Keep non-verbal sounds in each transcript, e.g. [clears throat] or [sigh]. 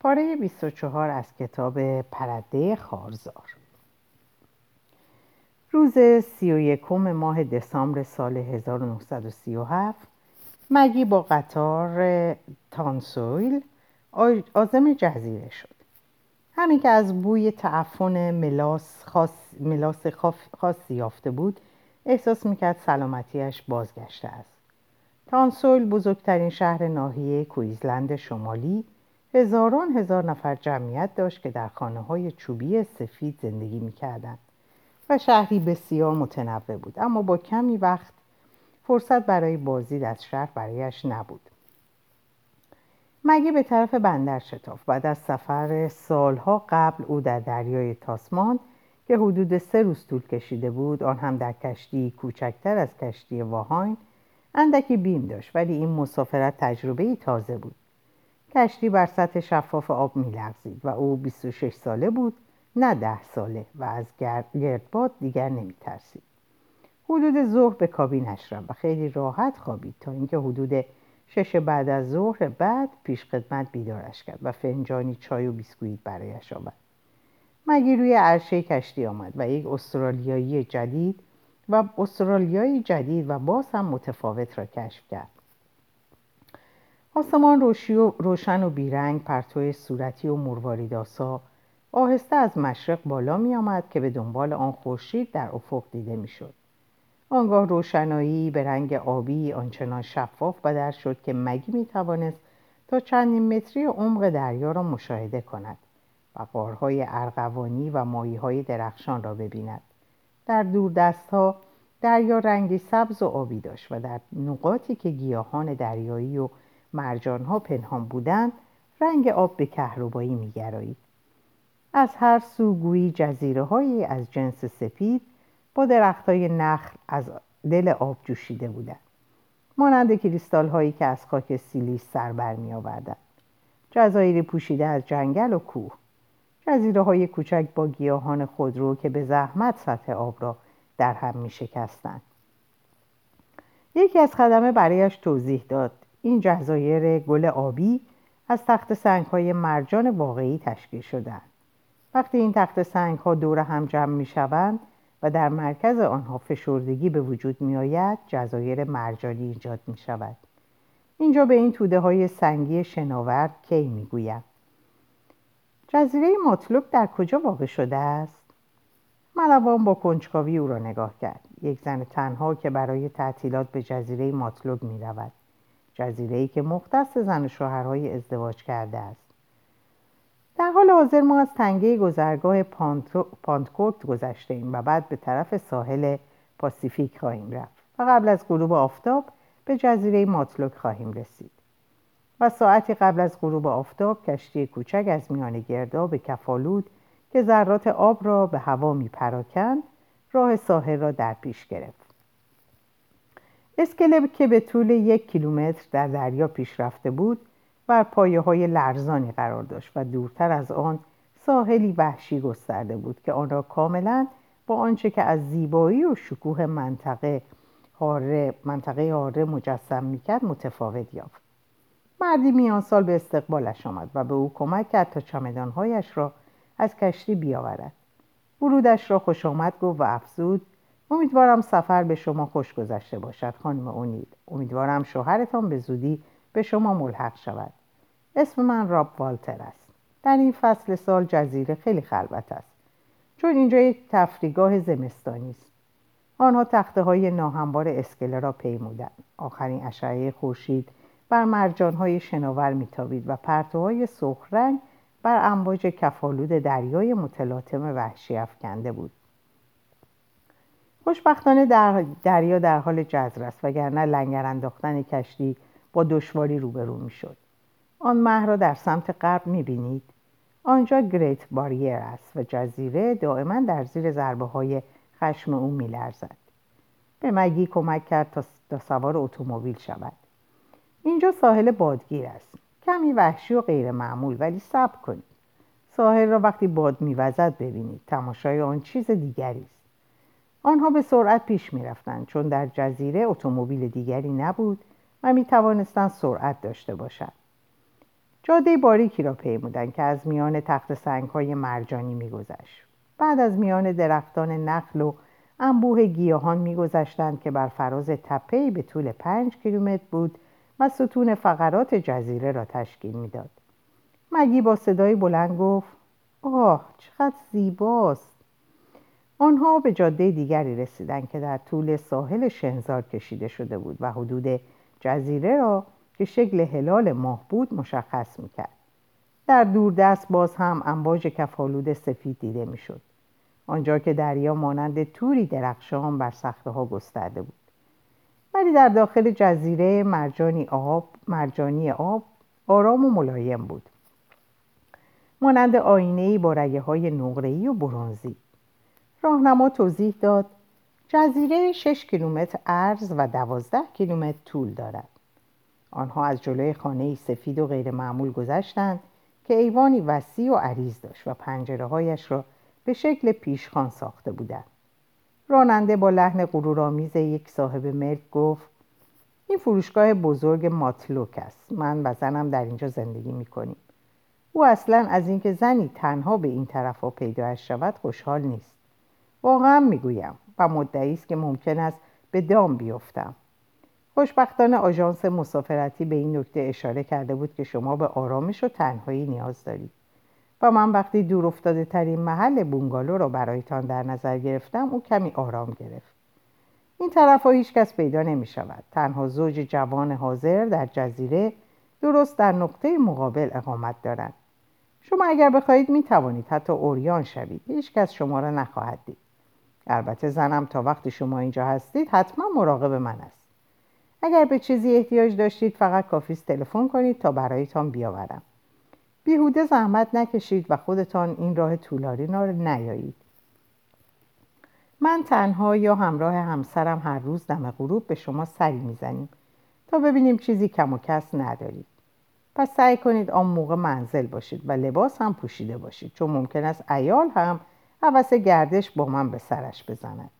پاره 24 از کتاب پرده خارزار. روز سی و یکم ماه دسامبر سال 1937 مگی با قطار تانسویل آزم جزیره شد. همین که از بوی تعفن ملاس, خاص، ملاس خاصی یافته بود احساس می‌کرد سلامتیش بازگشته است. تانسویل بزرگترین شهر ناحیه کویزلند شمالی هزاران هزار نفر جمعیت داشت که در خانه های چوبی سفید زندگی می‌کردند و شهری بسیار متنوع بود اما با کمی وقت فرصت برای بازدید از شهر برایش نبود. مگی به طرف بندر شتاف بعد از سفر سالها قبل او در دریای تاسمان که حدود سه روز طول کشیده بود آن هم در کشتی کوچکتر از کشتی واهاین اندکی بیم داشت ولی این مسافرت تجربه تازه بود. کشتی بر سطح شفاف آب میلغزید و او 26 ساله بود نه ده ساله و از گردباد دیگر نمیترسید. حدود ظهر به کابینش رفت و خیلی راحت خوابید تا اینکه حدود شش بعد از ظهر بعد پیش خدمت بیدارش کرد و فنجانی چای و بیسکویت برایش آورد. مگی روی عرشه کشتی آمد و یک استرالیایی جدید و استرالیایی جدید و باز هم متفاوت را کشف کرد؟ آسمان روشن و بیرنگ پرتو صورتی و مرواریداسا آهسته از مشرق بالا می آمد که به دنبال آن خورشید در افق دیده می شد. آنگاه روشنایی به رنگ آبی آنچنان شفاف بدر شد که مگی می توانست تا چندین متری عمق دریا را مشاهده کند و قارهای ارغوانی و مایی های درخشان را ببیند. در دور دست ها دریا رنگی سبز و آبی داشت و در نقاطی که گیاهان دریایی و مرجان ها پنهان بودند رنگ آب به کهربایی میگرایید از هر سو گویی جزیره هایی از جنس سپید با درخت های نخل از دل آب جوشیده بودند مانند کریستال هایی که از خاک سیلیس سر بر می آوردن. جزایری پوشیده از جنگل و کوه جزیره های کوچک با گیاهان خودرو که به زحمت سطح آب را در هم می شکستند. یکی از خدمه برایش توضیح داد این جزایر گل آبی از تخت سنگ های مرجان واقعی تشکیل شدند. وقتی این تخت سنگ ها دور هم جمع می شوند و در مرکز آنها فشردگی به وجود می آید جزایر مرجانی ایجاد می شود. اینجا به این توده های سنگی شناور کی می گویم. جزیره مطلوب در کجا واقع شده است؟ ملوان با کنجکاوی او را نگاه کرد. یک زن تنها که برای تعطیلات به جزیره مطلوب می رود. جزیره ای که مختص زن و شوهرهای ازدواج کرده است. در حال حاضر ما از تنگه گذرگاه پانتکورت گذشته ایم و بعد به طرف ساحل پاسیفیک خواهیم رفت و قبل از غروب آفتاب به جزیره ماتلوک خواهیم رسید و ساعتی قبل از غروب آفتاب کشتی کوچک از میان گرداب کفالود که ذرات آب را به هوا می پراکند راه ساحل را در پیش گرفت اسکلب که به طول یک کیلومتر در دریا پیش رفته بود بر پایه های لرزانی قرار داشت و دورتر از آن ساحلی وحشی گسترده بود که آن را کاملا با آنچه که از زیبایی و شکوه منطقه هاره منطقه هاره مجسم می‌کرد متفاوت یافت. مردی میان سال به استقبالش آمد و به او کمک کرد تا چمدانهایش را از کشتی بیاورد. ورودش را خوش آمد گفت و افزود امیدوارم سفر به شما خوش گذشته باشد خانم اونید امیدوارم شوهرتان به زودی به شما ملحق شود. اسم من راب والتر است. در این فصل سال جزیره خیلی خلوت است. چون اینجا یک تفریگاه زمستانی است. آنها تخته های ناهموار اسکله را پیمودند. آخرین اشعه خورشید بر مرجان های شناور میتابید و پرتوهای سرخ رنگ بر امواج کفالود دریای متلاطم وحشی افکنده بود. خوشبختانه در دریا در حال جزر است وگرنه لنگر انداختن کشتی با دشواری روبرو می‌شد. آن مه را در سمت غرب می‌بینید. آنجا گریت باریر است و جزیره دائما در زیر ضربه های خشم او میلرزد. به مگی کمک کرد تا سوار اتومبیل شود. اینجا ساحل بادگیر است. کمی وحشی و غیر معمول ولی صبر کنید. ساحل را وقتی باد میوزد ببینید. تماشای آن چیز دیگری است. آنها به سرعت پیش می‌رفتند چون در جزیره اتومبیل دیگری نبود و می توانستند سرعت داشته باشند. جاده باریکی را پیمودند که از میان تخت سنگهای مرجانی میگذشت. بعد از میان درختان نخل و انبوه گیاهان میگذشتند که بر فراز تپهای به طول پنج کیلومتر بود و ستون فقرات جزیره را تشکیل می‌داد. مگی با صدای بلند گفت آه چقدر زیباست. آنها به جاده دیگری رسیدند که در طول ساحل شنزار کشیده شده بود و حدود جزیره را که شکل هلال ماه بود مشخص می‌کرد. در دوردست باز هم انباژ کفالود سفید دیده می‌شد. آنجا که دریا مانند توری درخشان بر سخته ها گسترده بود. ولی در داخل جزیره مرجانی آب مرجانی آب آرام و ملایم بود. مانند آینهای با رگه های نقره‌ای و برونزی راهنما توضیح داد. جزیره 6 کیلومتر عرض و 12 کیلومتر طول دارد. آنها از جلوی خانه سفید و غیر معمول گذشتند که ایوانی وسیع و عریض داشت و پنجره هایش را به شکل پیشخان ساخته بودند. راننده با لحن غرورآمیز یک صاحب ملک گفت این فروشگاه بزرگ ماتلوک است. من و زنم در اینجا زندگی می‌کنیم. او اصلا از اینکه زنی تنها به این طرف ها پیدایش شود خوشحال نیست. واقعا می‌گویم و مدعی است که ممکن است به دام بیفتم. خوشبختانه آژانس مسافرتی به این نکته اشاره کرده بود که شما به آرامش و تنهایی نیاز دارید. و من وقتی دور افتاده ترین محل بونگالو را برایتان در نظر گرفتم او کمی آرام گرفت. این طرف ها هیچ کس پیدا نمی شود تنها زوج جوان حاضر در جزیره درست در نقطه مقابل اقامت دارند. شما اگر بخواهید می توانید حتی اوریان شوید. هیچ کس شما را نخواهد دید. البته زنم تا وقتی شما اینجا هستید حتما مراقب من است. اگر به چیزی احتیاج داشتید فقط کافی تلفن کنید تا برایتان بیاورم. بیهوده زحمت نکشید و خودتان این راه طولانی را نیایید. من تنها یا همراه همسرم هر روز دم غروب به شما سری می‌زنیم تا ببینیم چیزی کم و کس ندارید. پس سعی کنید آن موقع منزل باشید و لباس هم پوشیده باشید چون ممکن است ایال هم حوث گردش با من به سرش بزند.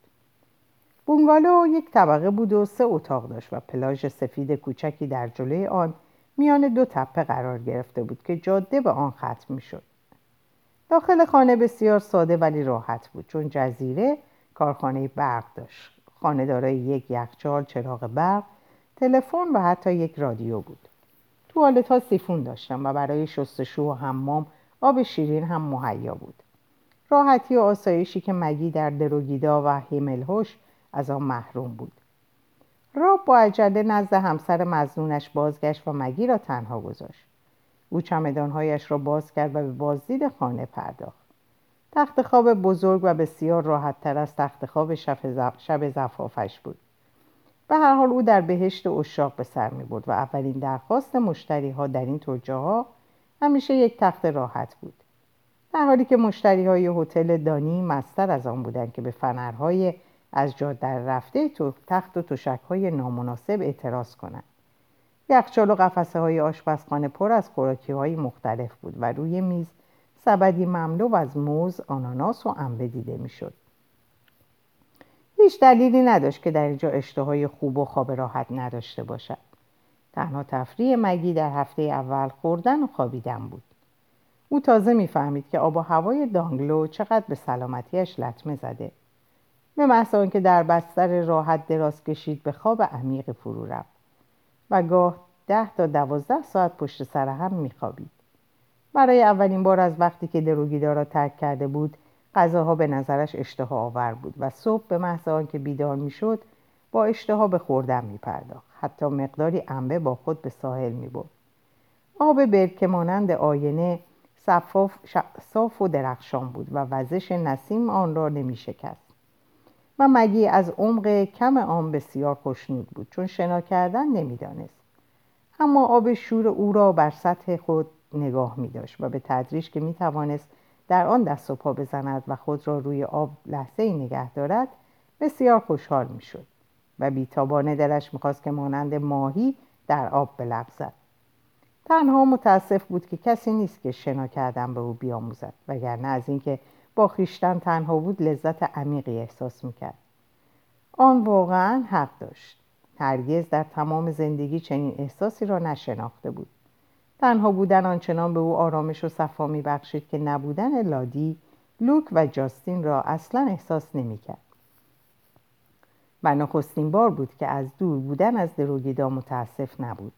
بونگالو یک طبقه بود و سه اتاق داشت و پلاژ سفید کوچکی در جلوی آن میان دو تپه قرار گرفته بود که جاده به آن ختم می‌شد. داخل خانه بسیار ساده ولی راحت بود. چون جزیره کارخانه برق داشت. خانه دارای یک یخچال چراغ برق تلفن و حتی یک رادیو بود. توالت ها سیفون داشتم و برای شستشو و حمام آب شیرین هم مهیا بود. راحتی و آسایشی که مگی در دروگیدا و هیملهوش از آن محروم بود. راب با عجله نزد همسر مزنونش بازگشت و مگی را تنها گذاشت. او چمدانهایش را باز کرد و به بازدید خانه پرداخت. تخت خواب بزرگ و بسیار راحت تر از تخت خواب شب زفافش بود. به هر حال او در بهشت اشاق به سر می بود و اولین درخواست مشتری ها در این توجه ها همیشه یک تخت راحت بود. در حالی که مشتری های هتل دانی مستر از آن بودند که به فنرهای از جا در رفته تو تخت و تشک های نامناسب اعتراض کنند یخچال و قفسه های آشپزخانه پر از خوراکی های مختلف بود و روی میز سبدی مملو از موز، آناناس و انبه دیده می‌شد. هیچ دلیلی نداشت که در اینجا اشتهای خوب و خواب راحت نداشته باشد. تنها تفریح مگی در هفته اول خوردن و خوابیدن بود. او تازه می‌فهمید که آب و هوای دانگلو چقدر به سلامتیش لطمه زده. به محض که در بستر راحت دراز کشید به خواب عمیق فرو رفت و گاه ده تا دوازده ساعت پشت سر هم میخوابید. برای اولین بار از وقتی که دروگیدا را ترک کرده بود غذاها به نظرش اشتها آور بود و صبح به محض آنکه بیدار می‌شد با اشتها به خوردن میپرداخت. حتی مقداری انبه با خود به ساحل می‌برد. آب برکه مانند آینه صاف و درخشان بود و وزش نسیم آن را نمیشکست. و مگی از عمق کم آن بسیار خوشنود بود چون شنا کردن نمی‌دانست. اما آب شور او را بر سطح خود نگاه می داشت و به تدریج که می توانست در آن دست و پا بزند و خود را روی آب لحظه ای نگه دارد بسیار خوشحال می شد و بیتابانه دلش می‌خواست که مانند ماهی در آب بلغزد. تنها متاسف بود که کسی نیست که شنا کردن به او بیاموزد وگرنه از اینکه با خیشتن تنها بود لذت عمیقی احساس می‌کرد. آن واقعا حق داشت. هرگز در تمام زندگی چنین احساسی را نشناخته بود. تنها بودن آنچنان به او آرامش و صفا میبخشید که نبودن لادی لوک و جاستین را اصلا احساس نمی‌کرد. و نخستین بار بود که از دور بودن از دروگیدا متاسف نبود.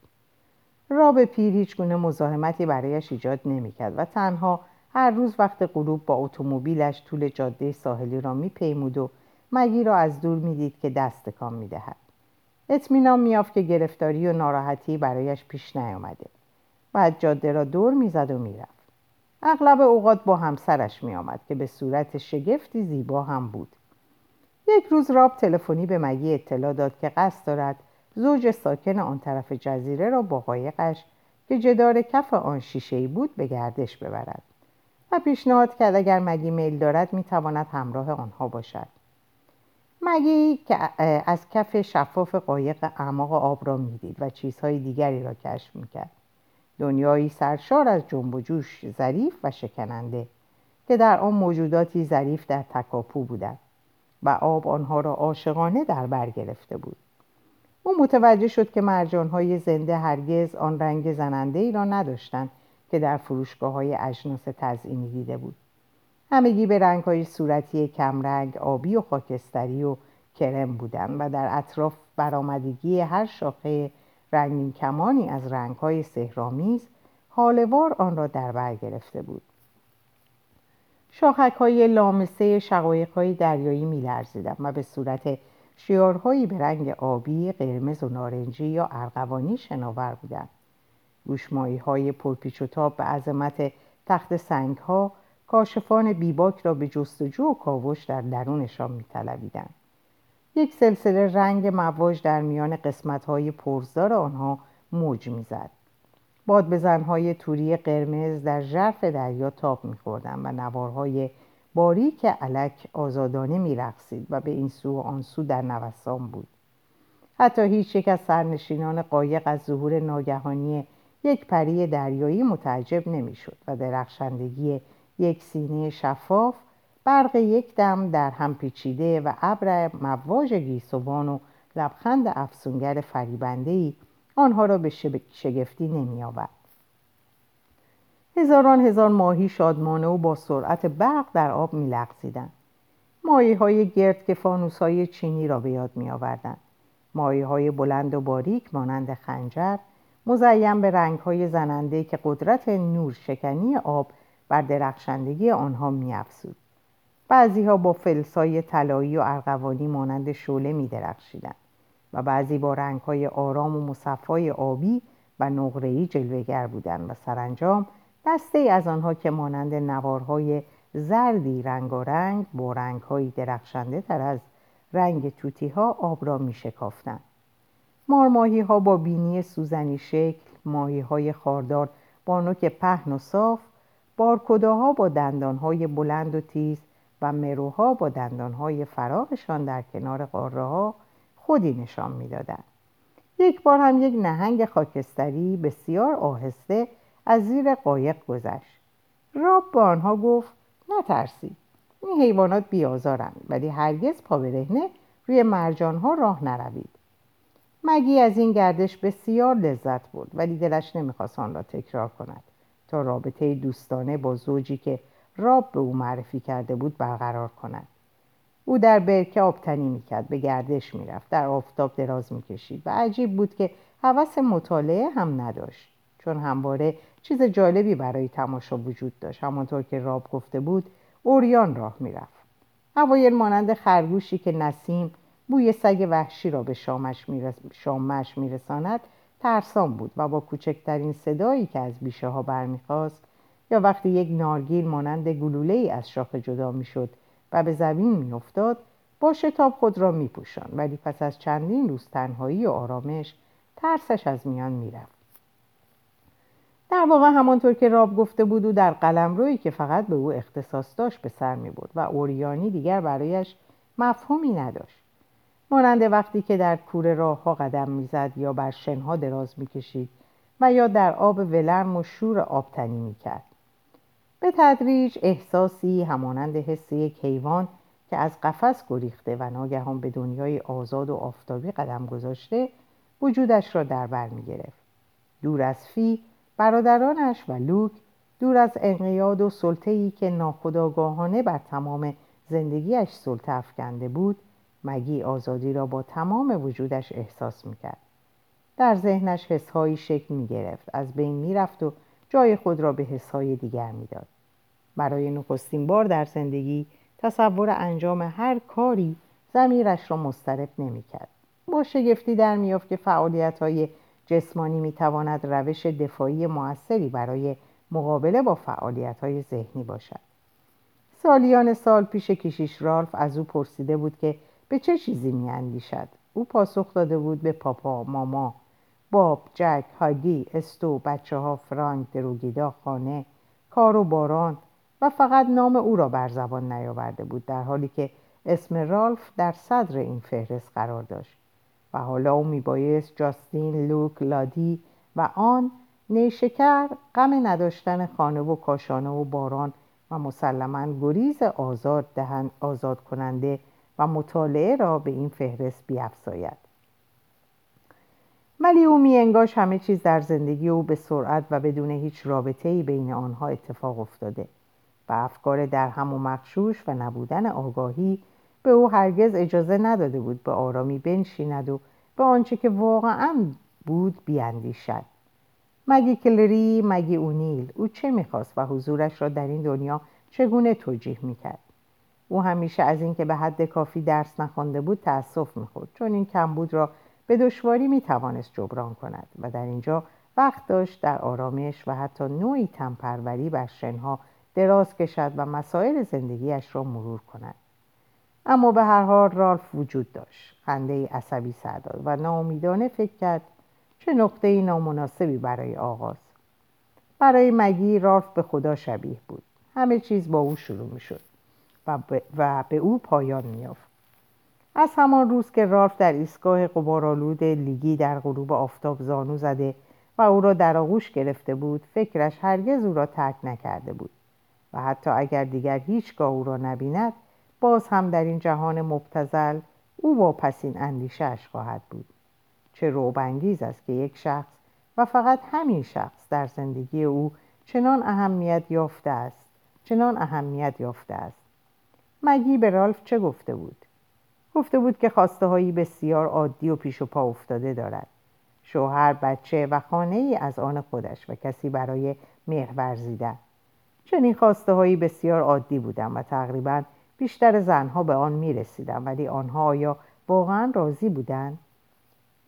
راب پیر هیچ گونه مزاحمتی برایش ایجاد نمی‌کرد و تنها هر روز وقت غروب با اتومبیلش طول جاده ساحلی را میپیمود و مگی را از دور می‌دید که دست کام می‌دهد. اطمینان میافت که گرفتاری و ناراحتی برایش پیش نیامده. بعد جاده را دور می‌زد و می‌رفت. اغلب اوقات با همسرش میآمد که به صورت شگفتی زیبا هم بود. یک روز راب تلفنی به مگی اطلاع داد که قصد دارد زوج ساکن آن طرف جزیره را با قایقش که جدار کف آن شیشه بود به گردش ببرد و پیشنهاد کرد اگر مگی میل دارد می‌تواند همراه آنها باشد. مگی که از کف شفاف قایق اعماق آب را می‌دید و چیزهای دیگری را کشف می‌کرد. دنیایی سرشار از جنب و جوش ظریف و شکننده که در آن موجوداتی ظریف در تکاپو بودند و آب آنها را عاشقانه در بر گرفته بود. او متوجه شد که مرجانهای زنده هرگز آن رنگ زننده ای را نداشتند که در فروشگاه های اجناس تزئینی دیده بود. همگی به رنگ های صورتی کمرنگ آبی و خاکستری و کرم بودند و در اطراف برآمدگی هر شاخه رنگین کمانی از رنگ های سهرامیز حالوار آن را در بر گرفته بود. شاخک های لامسه شقایق های دریایی می و به صورت شیارهایی به رنگ آبی، قرمز و نارنجی یا ارغوانی شناور بودند. گوشمایی های پرپیچ و تاب به عظمت تخت سنگ ها کاشفان بیباک را به جستجو و کاوش در درونشان میطلبیدند یک سلسله رنگ مواج در میان قسمت های پرزدار آنها موج می‌زد باد بزنهای توری قرمز در ژرف دریا تاب میخوردند و نوارهای باریک علک آزادانه میرقصید و به این سو و آن سو در نوسان بود حتی هیچ یک از سرنشینان قایق از ظهور ناگهانی یک پری دریایی متعجب نمی‌شد و درخشندگی یک سینه شفاف برق یک دم در هم پیچیده و ابر مواج گیسوان و لبخند افسونگر فریبنده ای آنها را به شگفتی نمی آورد. هزاران هزار ماهی شادمانه و با سرعت برق در آب می لغزیدن. ماهی های گرد که فانوس های چینی را به یاد می آوردن. ماهی های بلند و باریک مانند خنجر مزیم به رنگ های زننده که قدرت نور شکنی آب بر درخشندگی آنها می افسود. بعضی ها با فلسای طلایی و ارغوانی مانند شعله می درخشیدن و بعضی با رنگ های آرام و مصفای آبی و نقره‌ای جلوگر بودند و سرانجام دسته از آنها که مانند نوارهای زردی رنگارنگ با رنگهایی درخشنده تر از رنگ توتی ها آب را می شکافتند. مارماهی ها با بینی سوزنی شکل، ماهی های خاردار با نوک پهن و صاف، بارکداها با دندانهای بلند و تیز و مروها با دندانهای فراغشان در کنار قاره ها خودی نشان می‌دادند. یک بار هم یک نهنگ خاکستری بسیار آهسته از زیر قایق گذشت. راب با آنها گفت نترسید این حیوانات بیازارند ولی هرگز پا برهنه روی مرجانها راه نروید. مگی از این گردش بسیار لذت بود ولی دلش نمی‌خواست آن را تکرار کند. تا رابطه دوستانه با زوجی که راب به او معرفی کرده بود برقرار کند. او در برکه آبتنی می‌کرد به گردش می‌رفت در آفتاب دراز می‌کشید و عجیب بود که هوس مطالعه هم نداشت. چون همواره چیز جالبی برای تماشا وجود داشت. همانطور که راب گفته بود اوریان راه می‌رفت. اوایل مانند خرگوشی که نسیم بوی سگ وحشی را به شامش, میرس... شامش میرساند ترسان بود و با کوچکترین صدایی که از بیشه ها برمیخواست یا وقتی یک نارگیل مانند گلوله ای از شاخه جدا می‌شد و به زمین میافتاد با شتاب خود را میپوشاند. ولی پس از چندین روز تنهایی و آرامش ترسش از میان می‌رفت. در واقع همانطور که راب گفته بود او در قلم روی که فقط به او اختصاص داشت به سر می بود و اوریانی دیگر برایش مفهومی نداشت مانند وقتی که در کوره راه ها قدم می‌زد یا بر شنها دراز می‌کشید و یا در آب ولرم و شور آبتنی می‌کرد به تدریج احساسی همانند حس یک حیوان که از قفس گریخته و ناگهان به دنیای آزاد و آفتابی قدم گذاشته وجودش را در بر می گرفت. دور از فی برادرانش و لوک دور از انقیاد و سلطه‌ای که ناخداگاهانه بر تمام زندگیش سلطه افکنده بود مگی آزادی را با تمام وجودش احساس می‌کرد. در ذهنش حسهایی شکل می‌گرفت از بین می‌رفت و جای خود را به حسهای دیگر می‌داد. برای نخستین بار در زندگی تصور انجام هر کاری زمیرش را مسترب نمی‌کرد. با شگفتی در میافت که فعالیت های جسمانی می‌تواند روش دفاعی موثری برای مقابله با فعالیت های ذهنی باشد. سالیان سال پیش کشیش رالف از او پرسیده بود که به چه چیزی میاندیشد. او پاسخ داده بود به پاپا ماما باب جک هاگی استو بچه ها فرانک دروگیدا خانه کار و باران و فقط نام او را بر زبان نیاورده بود در حالی که اسم رالف در صدر این فهرست قرار داشت. و حالا او میبایست جاستین لوک لادی و آن نیشکر غم نداشتن خانه و کاشانه و باران و مسلما گریز آزاد, دهن آزاد کننده و مطالعه را به این فهرست بیافزاید ولی او میانگاش همه چیز در زندگی او به سرعت و بدون هیچ رابطه‌ای بین آنها اتفاق افتاده. و افکار در هم و مخشوش و نبودن آگاهی به او هرگز اجازه نداده بود به آرامی بنشیند و به آنچه که واقعا بود بیاندیشد. مگی کلری مگی اونیل؟ او چه می‌خواست و حضورش را در این دنیا چگونه توجیه می‌کرد؟ او همیشه از اینکه به حد کافی درس نخوانده بود تأسف می‌خورد چون این کمبود را به دشواری می‌توانست جبران کند و در اینجا وقت داشت در آرامش و حتی نوعی تنپروری بر شنها دراز کشد و مسائل زندگیش را مرور کند. اما به هر حال رالف وجود داشت. خنده عصبی سرداد و ناامیدانه فکر کرد چه نقطه نامناسبی برای آغاز. برای مگی رالف به خدا شبیه بود. همه چیز با او شروع می شد و و به او پایان میافت از همان روز که رالف در ایستگاه قبارالود لیگی در غروب آفتاب زانو زده و او را در آغوش گرفته بود فکرش هرگز او را ترک نکرده بود و حتی اگر دیگر هیچگاه او را نبیند باز هم در این جهان مبتزل او واپسین اندیشهاش خواهد بود. چه روبانگیز است که یک شخص و فقط همین شخص در زندگی او چنان اهمیت یافته است چنان اهمیت یافته است. مگی به رالف چه گفته بود؟ گفته بود که خواسته هایی بسیار عادی و پیش و پا افتاده دارد. شوهر بچه و خانه ای از آن خودش و کسی برای مهر ورزیدن. چنین خواسته هایی بسیار عادی بودن و تقریبا بیشتر زنها به آن می رسیدن ولی آنها آیا واقعا راضی بودند؟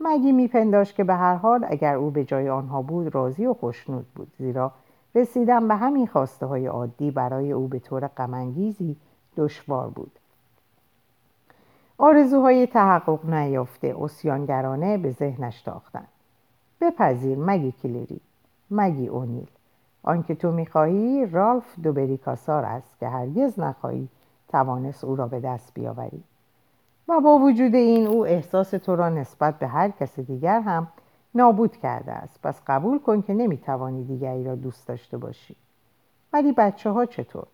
مگی میپنداشت که به هر حال اگر او به جای آنها بود راضی و خوشنود بود زیرا رسیدن به همین خواسته های عادی برای او به طور غمانگیزی دشوار بود. آرزوهای تحقق نیافته اسیانگرانه به ذهنش تاختند. بپذیر مگی کلری مگی اونیل. آنکه تو می‌خواهی رالف دوبریکاسار است که هرگز نخواهی توانست او را به دست بیاوری. و با وجود این او احساس تو را نسبت به هر کس دیگر هم نابود کرده است. پس قبول کن که نمی‌توانی دیگری را دوست داشته باشی. ولی بچه ها چطور؟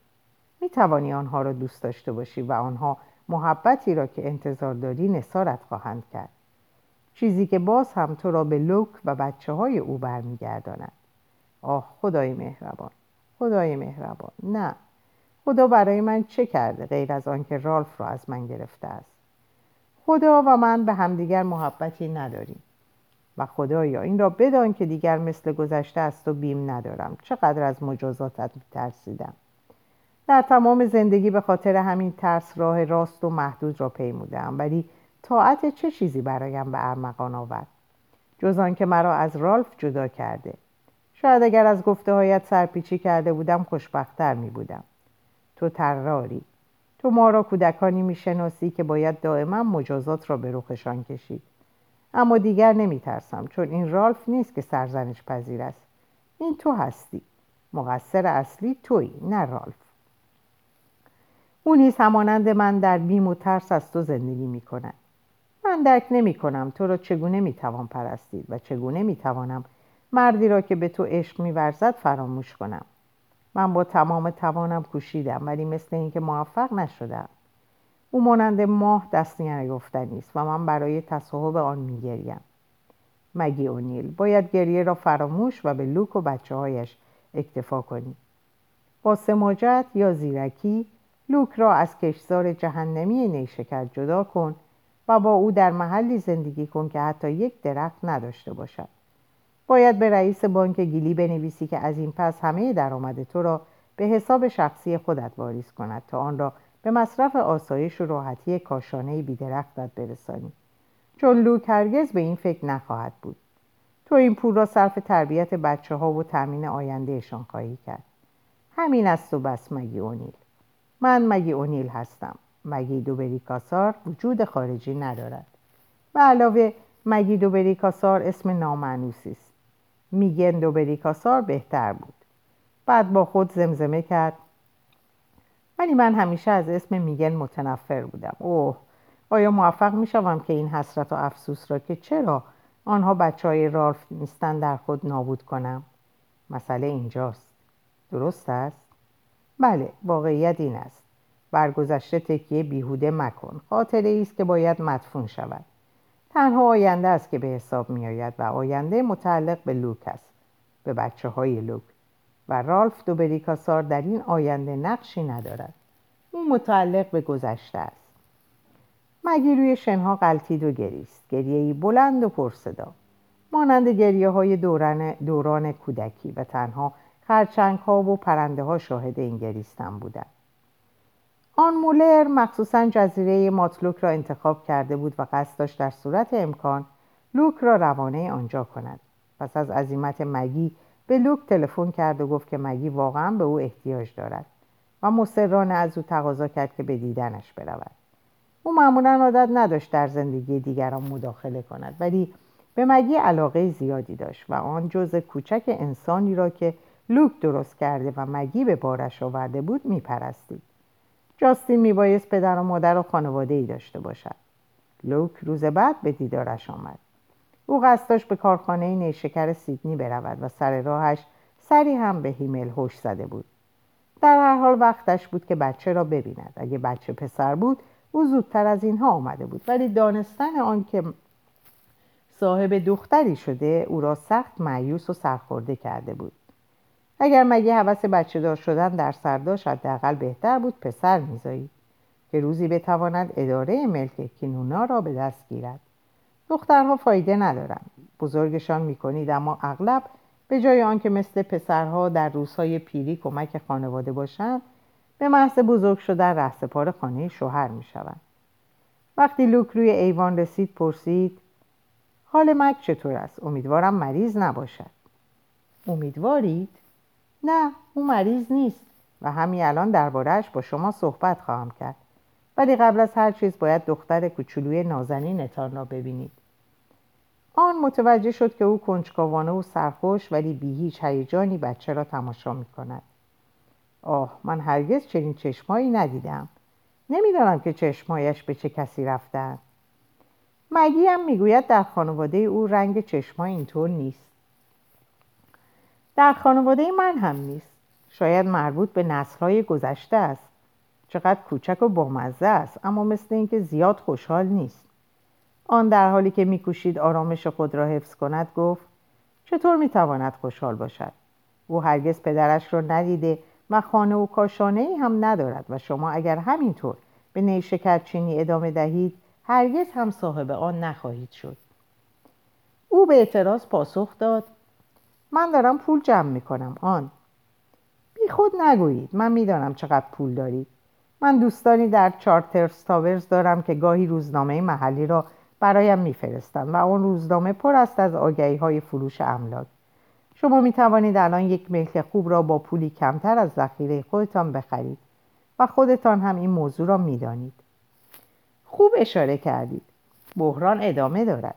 می‌توانی آنها را دوست داشته باشی و آنها محبتی را که انتظار داری نصارت خواهند کرد. چیزی که باز هم تو را به لوک و بچه های او برمیگرداند. آه خدای مهربان خدای مهربان. نه. خدا برای من چه کرده غیر از آنکه رالف را از من گرفته است؟ خدا و من به همدیگر محبتی نداریم. و خدایا این را بدان که دیگر مثل گذشته است و بیم ندارم. چقدر از مجازاتت ترسیدم در تمام زندگی به خاطر همین ترس راه راست و محدود را پیمودم ولی طاعت چه چیزی برایم به ارمغان آورد؟ جز آنکه مرا از رالف جدا کرده. شاید اگر از گفته هایت سرپیچی کرده بودم خوشبختتر می بودم تو تراری تو ما را کودکانی می‌شناسی که باید دائما مجازات را به رخشان کشید. اما دیگر نمیترسم چون این رالف نیست که سرزنش پذیر است. این تو هستی. مقصر اصلی تویی نه رالف. او نیز همانند من در بیم و ترس از تو زندگی می کند. من درک نمی کنم تو را چگونه می توان پرستید و چگونه می توانم مردی را که به تو عشق می ورزد فراموش کنم. من با تمام توانم کوشیدم ولی مثل اینکه موفق نشدم. او مانند ماه دستی نیافتنی است و من برای تصاحب آن میگریم. مگی اونیل باید گریه را فراموش و به لوک و بچه هایش اکتفا کنی؟ با سماجت یا زیرکی لوک را از کشزار جهنمی نیشکر جدا کن و با او در محلی زندگی کن که حتی یک درخت نداشته باشد. باید به رئیس بانک گیلی بنویسی که از این پس همه درآمد تو را به حساب شخصی خودت واریز کند تا آن را به مصرف آسایش و راحتی کاشانه بیدرختت برسانی. چون لوک هرگز به این فکر نخواهد بود. تو این پول را صرف تربیت بچه ها و تأمین آیندهشان خواهی کرد. همین است و بس مگی اونیل. من مگی اونیل هستم. مگی دوبریکاسار وجود خارجی ندارد. به علاوه مگی دوبریکاسار اسم نامعنوسی است. میگن دوبریکاسار بهتر بود. بعد با خود زمزمه کرد. ولی من همیشه از اسم میگن متنفر بودم. اوه آیا موفق می‌شوم که این حسرت و افسوس را که چرا آنها بچه های رالف نیستن در خود نابود کنم؟ مسئله اینجاست. درست است؟ بله واقعیت این است. برگذشته تکیه بیهوده مکن. خاطره است که باید مدفون شود. تنها آینده است که به حساب می آید و آینده متعلق به لوک است به بچه های لوک. و رالف دوبریکاسار در این آینده نقشی ندارد. او متعلق به گذشته است. مگی روی شنها قلتید و گریست گریه بلند و پرصدا. مانند گریه های دوران, دوران کودکی و تنها خرچنگ ها و پرنده ها شاهد این گریستن بودند. آن مولر مخصوصا جزیره ماتلوک را انتخاب کرده بود و قصد داشت در صورت امکان لوک را روانه آنجا کند. پس از عزیمت مگی به لوک تلفن کرد و گفت که مگی واقعا به او احتیاج دارد و مصرانه از او تقاضا کرد که به دیدنش برود. او معمولا عادت نداشت در زندگی دیگران مداخله کند ولی به مگی علاقه زیادی داشت و آن جز کوچک انسانی را که لوک درست کرده و مگی به بارش آورده بود میپرستید. جاستین میبایست پدر و مادر و خانواده ای داشته باشد. لوک روز بعد به دیدارش آمد. او قصد داشت به کارخانه نیشکر سیدنی برود و سر راهش سری هم به هیمل هوش زده بود. در هر حال وقتش بود که بچه را ببیند. اگه بچه پسر بود او زودتر از اینها آمده بود. ولی دانستن آنکه صاحب دختری شده او را سخت معیوس و سرخورده کرده بود. اگر مگه حوث بچه دار شدن در سر داشت حداقل بهتر بود پسر میزایی که روزی بتواند اداره ملک کینونا را به دست گیرد. دخترها فایده ندارند بزرگشان می‌کنید اما اغلب به جای آنکه مثل پسرها در روزهای پیری کمک خانواده باشند به محض بزرگ شدن رهسپار خانه شوهر می‌شوند. وقتی لوک روی ایوان رسید پرسید حال مک چطور است؟ امیدوارم مریض نباشد. امیدوارید؟ نه او مریض نیست. و همین الان دربارهش با شما صحبت خواهم کرد. ولی قبل از هر چیز باید دختر کوچولوی نازنینتان را ببینید. آن متوجه شد که او کنجکاوانه و سرخوش ولی بی هیچ هیجانی بچه را تماشا می کند. آه من هرگز چنین چشمایی ندیدم. نمی‌دانم که چشمایش به چه کسی رفتن. مگی هم می‌گوید در خانواده او رنگ چشما اینطور نیست. در خانواده من هم نیست. شاید مربوط به نسلهای گذشته است. چقدر کوچک و بامزه است اما مثل اینکه زیاد خوشحال نیست. آن در حالی که میکوشید آرامش خود را حفظ کند گفت چطور می‌تواند خوشحال باشد؟ او هرگز پدرش را ندیده و خانه و کاشانه ای هم ندارد و شما اگر همینطور به نیشکرچینی ادامه دهید هرگز هم صاحب آن نخواهید شد. او به اعتراض پاسخ داد من دارم پول جمع می‌کنم آن. بی خود نگویید من می‌دانم چقدر پول دارید. من دوستانی در چارتر تاورز دارم که گاهی روزنامه محلی را برایم میفرستند و آن روزنامه پر است از آگهی های فروش املاک. شما می توانید الان یک ملک خوب را با پولی کمتر از ذخیره خودتان بخرید و خودتان هم این موضوع را می‌دانید. خوب اشاره کردید. بحران ادامه دارد.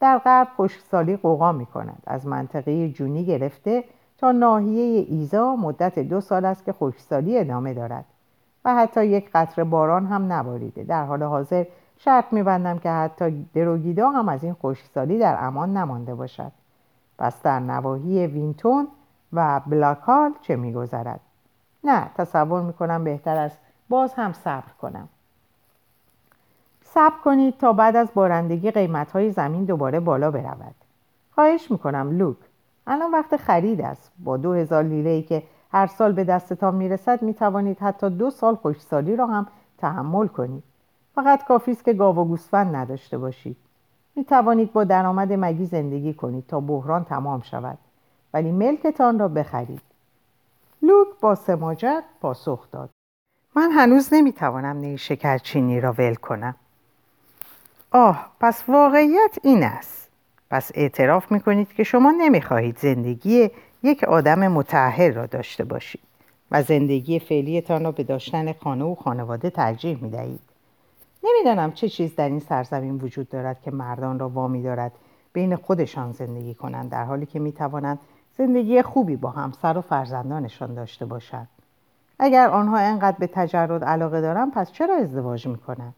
در غرب خشکسالی قوقا می کند از منطقه جونی گرفته تا ناحیه ایزا مدت دو سال است که خشکسالی ادامه دارد و حتی یک قطره باران هم نباریده. در حال حاضر شرط میبندم که حتی دروگیدا هم از این خشکسالی در امان نمانده باشد. پس در نواحی وینتون و بلاکال چه میگذرد؟ نه تصور می‌کنم بهتر است باز هم صبر کنم. صبر کنید تا بعد از بارندگی قیمت های زمین دوباره بالا برود. خواهش می‌کنم لوک. الان وقت خرید است. با دو هزار لیره ای که هر سال به دستتان می‌رسد می‌توانید حتی دو سال خوشسالی را هم تحمل کنید. فقط کافی است که گاو و گوسفند نداشته باشید. می‌توانید با درآمد مگی زندگی کنید تا بحران تمام شود. ولی ملکتان را بخرید. لوک با سماجت پاسخ داد. من هنوز نمی‌توانم نی شکرچینی را ول کنم. آه پس واقعیت این است. پس اعتراف می‌کنید که شما نمی‌خواهید زندگی یک آدم متعهل را داشته باشید و زندگی فعلیتان را به داشتن خانه و خانواده ترجیح می‌دهید. نمی‌دانم چه چیز در این سرزمین وجود دارد که مردان را وامی دارد بین خودشان زندگی کنند در حالی که می‌توانند زندگی خوبی با همسر و فرزندانشان داشته باشند. اگر آنها انقدر به تجرد علاقه دارند پس چرا ازدواج می‌کنند؟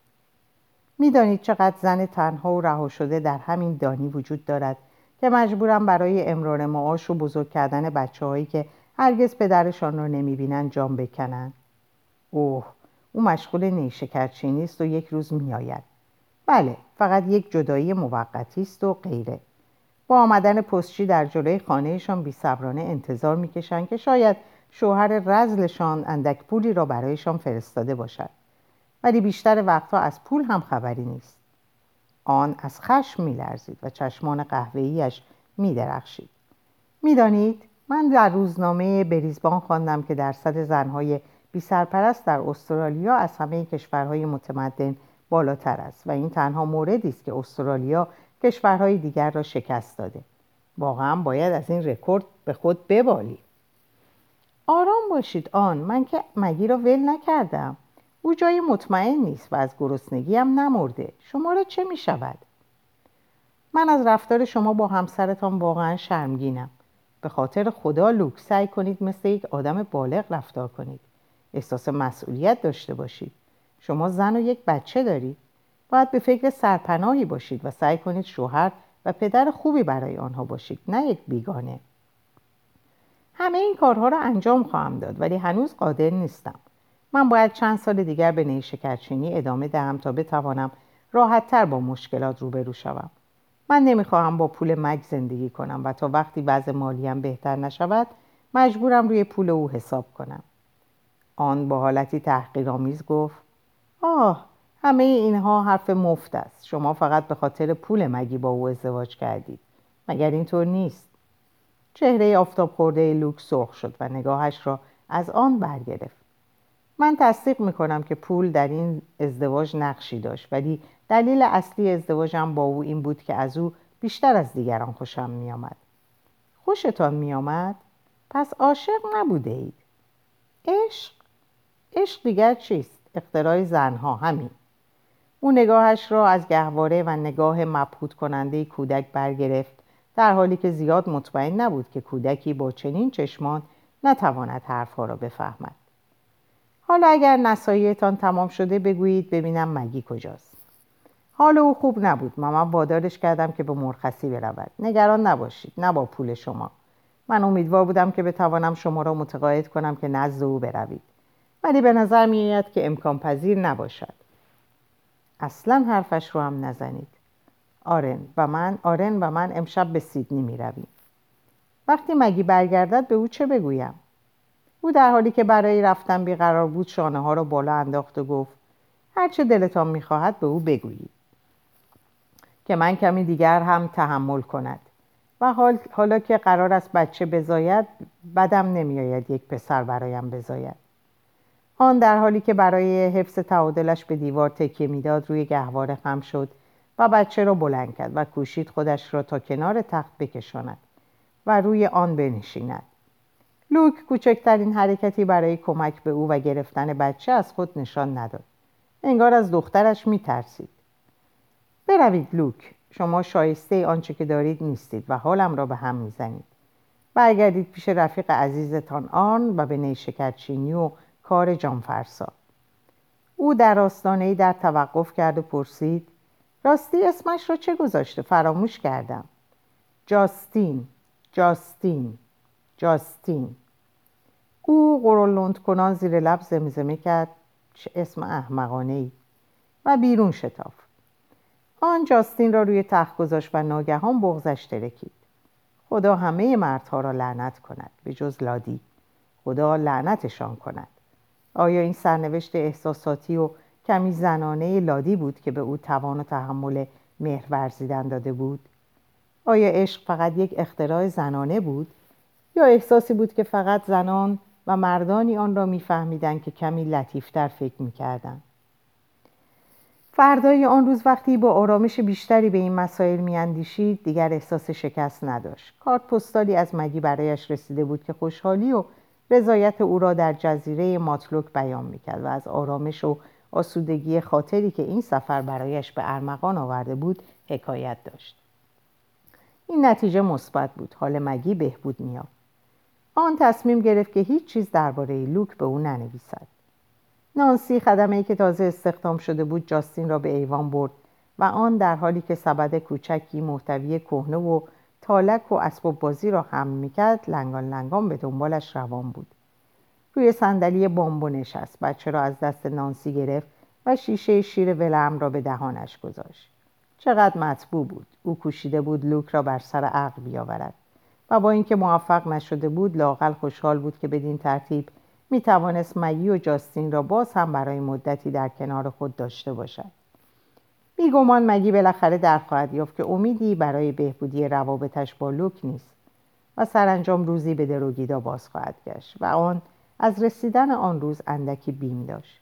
می‌دانید چقدر زن تنها و رها شده در همین دانی وجود دارد که مجبورم برای امرار معاش و بزرگ کردن بچه هایی که هرگز پدرشان را نمی‌بینند جام بکنند اوه او مشغول نیشکرچینی است و یک روز میآید. بله فقط یک جدایی موقتی است و غیره. با آمدن پستچی در جلوی خانهشان بیصبرانه انتظار می‌کشند که شاید شوهر رزلشان اندک پولی را برایشان فرستاده باشد. ولی بیشتر وقتها از پول هم خبری نیست. آن از خشم میلرزید و چشمان قهوه‌ایش میدرخشید. می‌دانید من در روزنامه بریزبان خواندم که درصد زنهای بی سرپرست در استرالیا از همه کشورهای متمدن بالاتر است و این تنها موردی است که استرالیا کشورهای دیگر را شکست داده. واقعا باید از این رکورد به خود ببالی آرام باشید آن. من که مگی را ول نکردم. او جای مطمئن نیست و از گرسنگی هم نمرده. شما را چه می شود؟ من از رفتار شما با همسرتان واقعا شرمگینم. به خاطر خدا لوک سعی کنید مثل یک آدم بالغ رفتار کنید. احساس مسئولیت داشته باشید. شما زن و یک بچه دارید. باید به فکر سرپناهی باشید و سعی کنید شوهر و پدر خوبی برای آنها باشید نه یک بیگانه. همه این کارها را انجام خواهم داد ولی هنوز قادر نیستم. من باید چند سال دیگر به نیشکرچینی ادامه دهم تا بتوانم راحتتر با مشکلات روبرو شوم. من نمی‌خواهم با پول مگ زندگی کنم و تا وقتی وضع مالیم بهتر نشود مجبورم روی پول او حساب کنم. آن با حالتی تحقیرآمیز گفت آه همه اینها حرف مفت است. شما فقط به خاطر پول مگی با او ازدواج کردید. مگر اینطور نیست؟ چهره آفتاب خورده لوک سرخ شد و نگاهش را از آن برگرفت. من تصدیق می‌کنم که پول در این ازدواج نقشی داشت ولی دلیل اصلی ازدواجم با او این بود که از او بیشتر از دیگران خوشم میآمد. خوشتان میآمد؟ پس عاشق نبوده اید. عشق عشق دیگر چیست؟ اختراع زنها همین. او نگاهش را از گهواره و نگاه مبهوت کننده کودک برگرفت در حالی که زیاد مطمئن نبود که کودکی با چنین چشمان نتواند حرفها را بفهمد. حالا اگر نساییتان تمام شده بگویید ببینم مگی کجاست. حال او خوب نبود. من وادارش کردم که به مرخصی برود. نگران نباشید. نه با پول شما. من امیدوار بودم که بتوانم شما را متقاعد کنم که نزد او بروید. ولی به نظر میآید که امکان پذیر نباشد. اصلا حرفش رو هم نزنید. آرن و من آرن و من امشب به سیدنی می رویم. وقتی مگی برگردد به او چه بگویم؟ او در حالی که برای رفتن بیقرار بود شانه ها را بالا انداخت و گفت هرچه دلتان می‌خواهد به او بگویید که من کمی دیگر هم تحمل کند. و حال حالا که قرار است بچه بزاید بدم نمیآید یک پسر برایم بزاید. آن در حالی که برای حفظ تعادلش به دیوار تکیه می‌داد روی گهواره خم شد و بچه را بلند کرد و کوشید خودش را تا کنار تخت بکشاند و روی آن بنشیند. لوک کوچکترین حرکتی برای کمک به او و گرفتن بچه از خود نشان نداد. انگار از دخترش میترسید. بروید لوک شما شایسته آنچه که دارید نیستید و حالم را به هم می‌زنید. برگردید پیش رفیق عزیزتان آن و به نیشکرچینی و کار جانفرسا. او در آستانه در توقف کرد و پرسید راستی اسمش را چه گذاشته؟ فراموش کردم. جاستین جاستین جاستین. او قرولند کنان زیر لب زمزمه کرد چه اسم احمقانه ای و بیرون شتاف آن جاستین را روی تخت گذاشت و ناگهان بغزش ترکید خدا همه مردها را لعنت کند به جز لادی. خدا لعنتشان کند. آیا این سرنوشت احساساتی و کمی زنانه لادی بود که به او توان و تحمل مهر ورزیدن داده بود؟ آیا عشق فقط یک اختراع زنانه بود؟ یا احساسی بود که فقط زنان و مردانی آن را میفهمیدند که کمی لطیفتر فکر می‌کردند. فردای آن روز وقتی با آرامش بیشتری به این مسائل میاندیشید دیگر احساس شکست نداشت. کارت پستالی از مگی برایش رسیده بود که خوشحالی و رضایت او را در جزیره ماتلوک بیان می‌کرد و از آرامش و آسودگی خاطری که این سفر برایش به ارمغان آورده بود حکایت داشت. این نتیجه مثبت بود. حال مگی بهبود میافت آن تصمیم گرفت که هیچ چیز درباره لوک به او ننویسد. نانسی خدمه که تازه استخدام شده بود جاستین را به ایوان برد و آن در حالی که سبد کوچکی محتوی کهنه و تالک و اسباب بازی را حمل می‌کرد لنگان لنگان به دنبالش روان بود. روی صندلی بامبو نشست. بچه را از دست نانسی گرفت و شیشه شیر ولم را به دهانش گذاشت. چقدر مطبوع بود. او کوشیده بود لوک را بر سر عقل بیاورد. و با اینکه موفق نشده بود لاقل خوشحال بود که بدین ترتیب می توانست مگی و جاستین را باز هم برای مدتی در کنار خود داشته باشد. بیگمان مگی بالاخره در خواهد یافت که امیدی برای بهبودی روابطش با لوک نیست و سرانجام روزی به دروگیدا باز خواهد گشت و آن از رسیدن آن روز اندکی بیم داشت.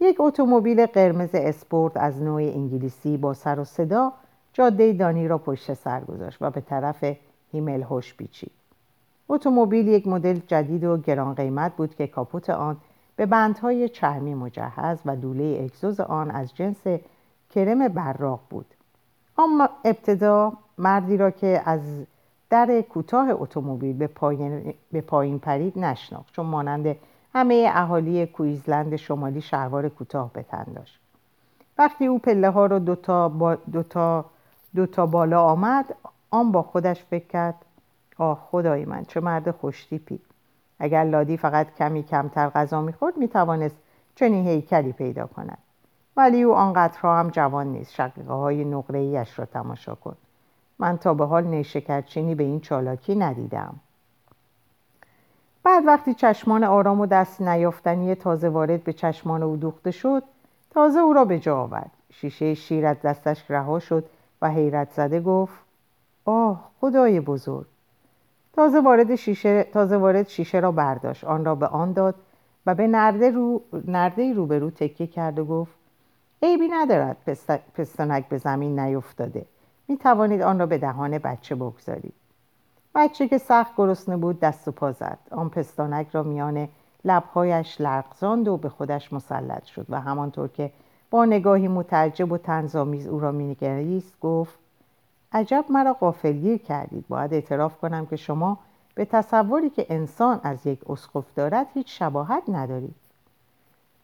یک اتومبیل قرمز اسپورت از نوع انگلیسی با سر و صدا جاده دانی را پشت سر گذاشت و به طرف هیمل هوش پیچید. اتومبیل یک مدل جدید و گران قیمت بود که کاپوت آن به بندهای چرمی مجهز و دوله اگزوز آن از جنس کرم براق بود. اما ابتدا مردی را که از در کوتاه اتومبیل به پایین, به پایین پرید نشناخت چون مانند همه اهالی کویزلند شمالی شلوار کوتاه به تن داشت. وقتی او پله ها رو دوتا, با دوتا, دوتا بالا آمد آن با خودش فکر کرد آه خدای من چه مرد خوشتیپی. اگر لادی فقط کمی کمتر غذا می‌خورد می‌توانست چنین هیکلی پیدا کند. ولی او آنقدرها هم جوان نیست شقیقه های نقره ایش را تماشا کن. من تا به حال نیشکرچینی به این چالاکی ندیدم. بعد وقتی چشمان آرام و دست نیافتنی تازه وارد به چشمان او دوخته شد تازه او را به جا آورد. شیشه شیر از دستش رها شد و حیرت زده گفت آه خدای بزرگ. تازه وارد شیشه, تازه وارد شیشه را برداشت. آن را به آن داد و به نرده, رو، نرده روبرو تکیه کرد و گفت عیبی ندارد پستانک به زمین نیفتاده. می توانید آن را به دهان بچه بگذارید. بچه که سخت گرسنه بود دست و پا زد. آن پستانک را میان لبهایش لرزاند و به خودش مسلط شد و همانطور که با نگاهی متعجب و تنظامیز او را مینگریست گفت عجب مرا غافلگیر کردید. باید اعتراف کنم که شما به تصوری که انسان از یک اسقف دارد هیچ شباهت ندارید.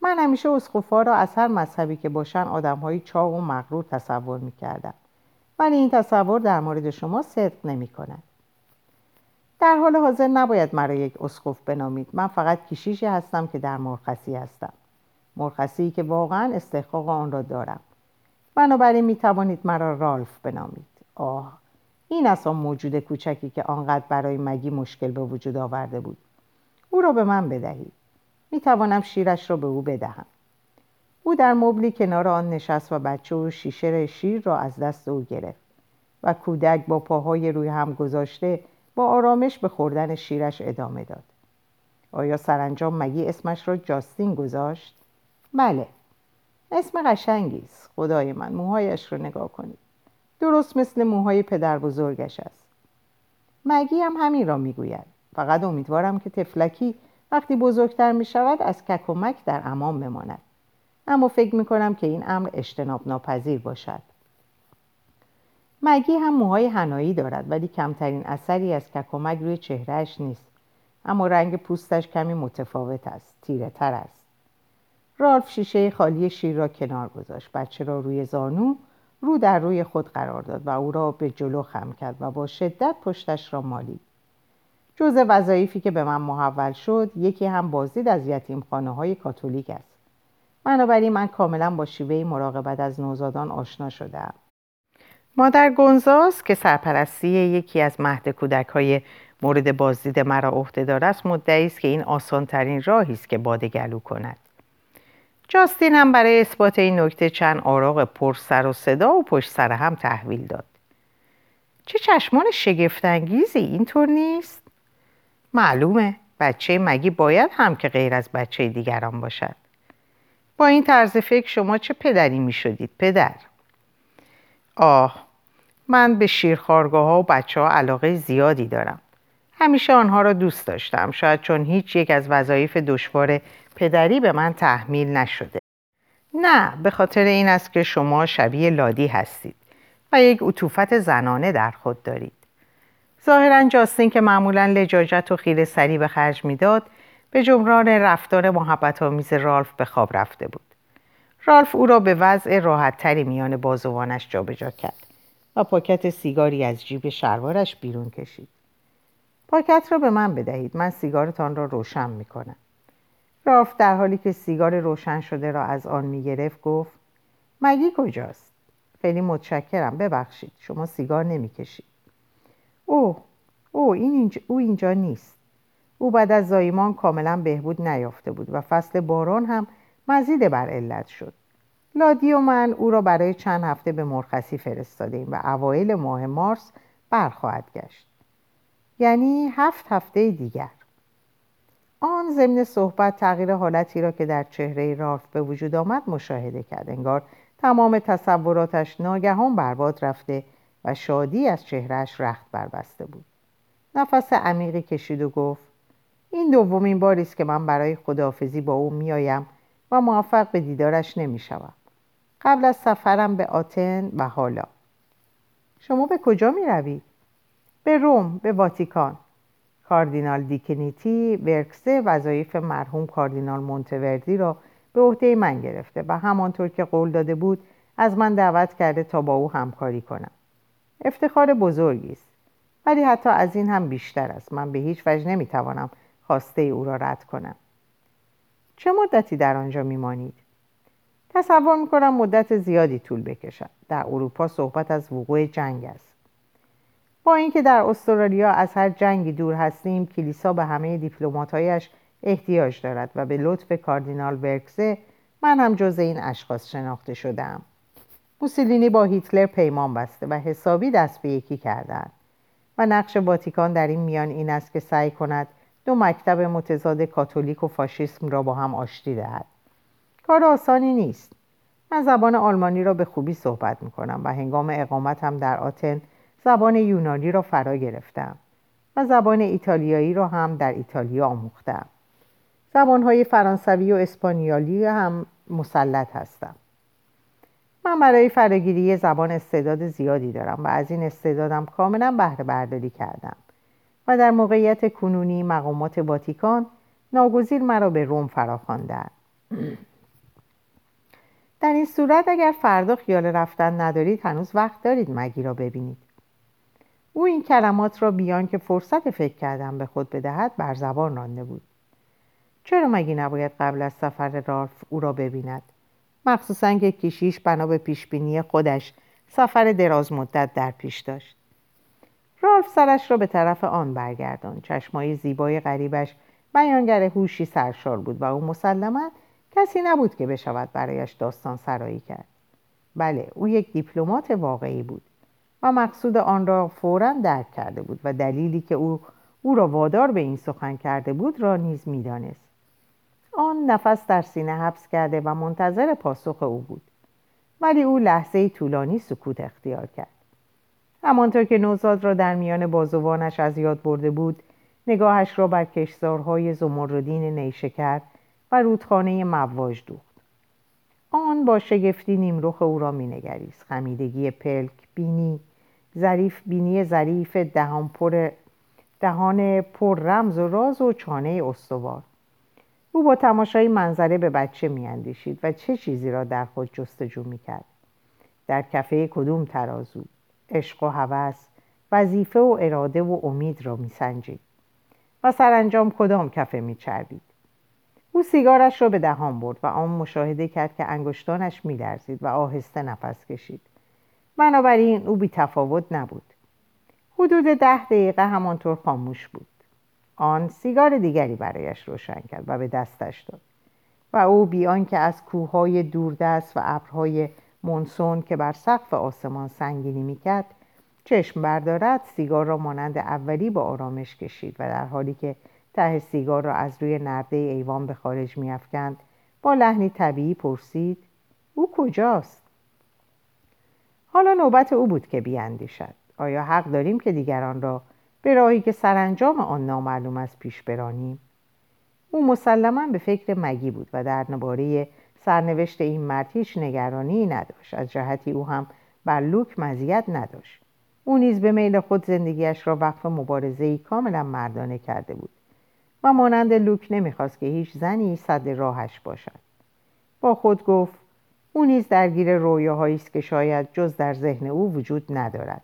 من همیشه اسقفا را از هر مذهبی که باشن آدمهایی چاق و مغرور تصور می‌کردم. ولی این تصور در مورد شما صدق نمی کند. در حال حاضر نباید مرا یک اسقف بنامید. من فقط کشیشی هستم که در مرخصی هستم. مرخصی که واقعا استحقاق آن را دارم. بنابراین می توانید مرا رالف بنامید. آه این است آن موجود کوچکی که آنقدر برای مگی مشکل به وجود آورده بود. او را به من بدهید. می توانم شیرش را به او بدهم. او در مبلی کنار آن نشست و بچه و شیشه شیر را از دست او گرفت و کودک با پاهای روی هم گذاشته با آرامش به خوردن شیرش ادامه داد. آیا سرانجام مگی اسمش را جاستین گذاشت؟ بله. اسم قشنگی است. خدای من موهایش را نگاه کنید. درست مثل موهای پدر بزرگش است. مگی هم همین را می‌گوید. فقط امیدوارم که تفلکی وقتی بزرگتر می شود از ککمک در امان بماند. اما فکر می کنم که این امر اجتناب ناپذیر باشد. مگی هم موهای هنایی دارد ولی کمترین اثری از ککمک روی چهرهش نیست. اما رنگ پوستش کمی متفاوت است تیره تر است. رالف شیشه خالی شیر را کنار گذاشت. بچه را روی زانو رو در روی خود قرار داد و او را به جلو خم کرد و با شدت پشتش را مالید. جز وظایفی که به من محول شد یکی هم بازدید از یتیم خانه های کاتولیک است. بنابراین من کاملا با شیوه مراقبت از نوزادان آشنا شدم مادر گونزاس که سرپرستی یکی از مهد کودک های مورد بازدید مرا عهدهدار است مدعی است که این آسانترین راهی است که باده گلو کند. جاستین هم برای اثبات این نکته چند آراغ پر سر و صدا و پشت سر هم تحویل داد. چه چشمان شگفتانگیزی؟ اینطور نیست. معلومه. بچه مگی باید هم که غیر از بچه دیگران باشد. با این طرز فکر شما چه پدری می شدید پدر؟ آه من به شیرخارگاه ها و بچه ها علاقه زیادی دارم. همیشه آنها را دوست داشتم. شاید چون هیچ یک از وظایف دشوار پدری به من تحمیل نشده. نه به خاطر این است که شما شبیه لادی هستید و یک عطوفت زنانه در خود دارید. ظاهرا جاستین که معمولا لجاجت و خیره سری به خرج می‌داد به جمران رفتار محبت آمیز رالف به خواب رفته بود. رالف او را به وضع راحتتری میان بازوانش جابجا کرد و پاکت سیگاری از جیب شلوارش بیرون کشید. پاکت را به من بدهید. من سیگارتان را روشن می‌کنم. رالف در حالی که سیگار روشن شده را از آن می‌گرفت گفت مگی کجاست؟ خیلی متشکرم ببخشید شما سیگار نمی‌کشید. او او این اینجا، او اینجا نیست. او بعد از زایمان کاملا بهبود نیافته بود و فصل باران هم مزید بر علت شد. لادی و من او را برای چند هفته به مرخصی فرستادیم و اوایل ماه مارس برخواهد گشت. یعنی هفت هفته دیگر. آن ضمن صحبت تغییر حالتی را که در چهره رالف به وجود آمد مشاهده کرد. انگار تمام تصوراتش ناگهان برباد رفته و شادی از چهرهش رخت بربسته بود. نفس عمیقی کشید و گفت این دومین باری است که من برای خداحافظی با او میآیم و موفق به دیدارش نمی‌شوم. قبل از سفرم به آتن و حالا. شما به کجا می روید؟ به روم به واتیکان. کاردینال دیکنیتی ورکسه وظایف مرحوم کاردینال مونتوردی را به عهده من گرفته و همانطور که قول داده بود از من دعوت کرده تا با او همکاری کنم. افتخار بزرگی است. ولی حتی از این هم بیشتر است. من به هیچ وجه نمی‌توانم خواسته او را رد کنم. چه مدتی در آنجا میمانید؟ تصور می‌کنم مدت زیادی طول بکشد. در اروپا صحبت از وقوع جنگ است. با اینکه در استرالیا از هر جنگی دور هستیم کلیسا به همه دیپلماتهایش احتیاج دارد و به لطف کاردینال ورکسه من هم جز این اشخاص شناخته شدم. موسولینی با هیتلر پیمان بسته و حسابی دست به یکی کردند و نقش واتیکان در این میان این است که سعی کند دو مکتب متضاد کاتولیک و فاشیسم را با هم آشتی دهد. کار آسانی نیست. من زبان آلمانی را به خوبی صحبت می کنم و هنگام اقامتم در آتن زبان یونانی را فرا گرفتم و زبان ایتالیایی را هم در ایتالیا آموختم. زبانهای فرانسوی و اسپانیالی هم مسلط هستم. من برای فراگیری زبان استعداد زیادی دارم و از این استعدادم کاملا بهره برداری کردم و در موقعیت کنونی مقامات واتیکان ناگزیر مرا به روم فراخواندند در این صورت اگر فردا خیال رفتن ندارید هنوز وقت دارید مگی را ببینید. او این کلمات را بیان که فرصت فکر کردن به خود بدهد بر زبان رانده بود. چرا مگی نباید قبل از سفر رالف او را ببیند؟ مخصوصا که کشیش بنا به پیشبینی خودش سفر دراز مدت در پیش داشت. رالف سرش را به طرف آن برگردان چشمای زیبای غریبش بیانگر هوشی سرشار بود و او مسلما کسی نبود که بشود برایش داستان سرایی کرد. بله او یک دیپلمات واقعی بود. و مقصود آن را فورا درک کرده بود و دلیلی که او او را وادار به این سخن کرده بود را نیز می‌دانست. آن نفس در سینه حبس کرده و منتظر پاسخ او بود. ولی او لحظه طولانی سکوت اختیار کرد. همانطور که نوزاد را در میان بازوانش از یاد برده بود نگاهش را بر کشزارهای زمردین نیشکر و رودخانه مواج دوخت. آن با شگفتی نیمرخ او را مینگریست. خمیدگی پلک بینی ظریف بینی ظریف دهان پر دهان پر رمز و راز و چانه استوار. او با تماشای منظره به بچه میاندیشید و چه چیزی را در خود جستجو می‌کرد؟ در کفه کدوم ترازو؟ عشق و هوس وظیفه و اراده و امید را میسنجید. و سرانجام کدام کفه میچربید؟ او سیگارش را به دهان برد و آن مشاهده کرد که انگشتانش میلرزید و آهسته نفس کشید. بنابراین او بی تفاوت نبود. حدود ده دقیقه همانطور خاموش بود. آن سیگار دیگری برایش روشن کرد و به دستش داد. و او بیان که از کوههای دوردست و ابرهای مونسون که بر سقف آسمان سنگینی می‌کرد چشم بردارد سیگار را مانند اولی با آرامش کشید و در حالی که ته سیگار را از روی نرده ایوان به خارج میافکند با لحنی طبیعی پرسید او کجاست؟ حالا نوبت او بود که بیاندیشد. آیا حق داریم که دیگران را به راهی که سرانجام آن نامعلوم است پیش برانیم؟ او مسلما به فکر مگی بود و در نباره سرنوشت این مرد هیچ نگرانی نداشت. از جهتی او هم بر لوک مزیت نداشت. او نیز به میل خود زندگیش را وقف مبارزه کاملا مردانه کرده بود و مانند لوک نمی‌خواست که هیچ زنی صد راهش باشد. با خود گفت او نیز درگیر رویاهایی است که شاید جز در ذهن او وجود ندارد.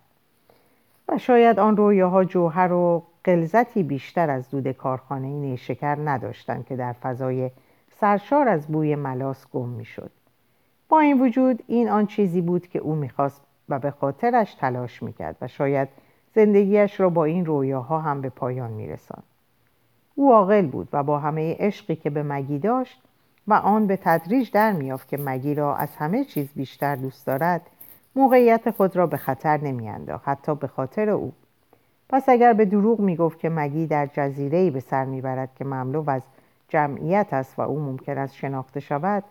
و شاید آن رویاها جوهر و قلزتی بیشتر از دود کارخانه نیشکر نداشتند که در فضای سرشار از بوی ملاس گم می‌شد. با این وجود این آن چیزی بود که او می‌خواست و به خاطرش تلاش می‌کرد و شاید زندگیش را با این رویاها هم به پایان میرساند. او عاقل بود و با همه عشقی که به مگی داشت و آن به تدریج در میافت که مگی را از همه چیز بیشتر دوست دارد موقعیت خود را به خطر نمیانداخت حتی به خاطر او. پس اگر به دروغ می‌گفت که مگی در جزیره به سر می‌برد که مملو از جمعیت است و او ممکن است شناخته شود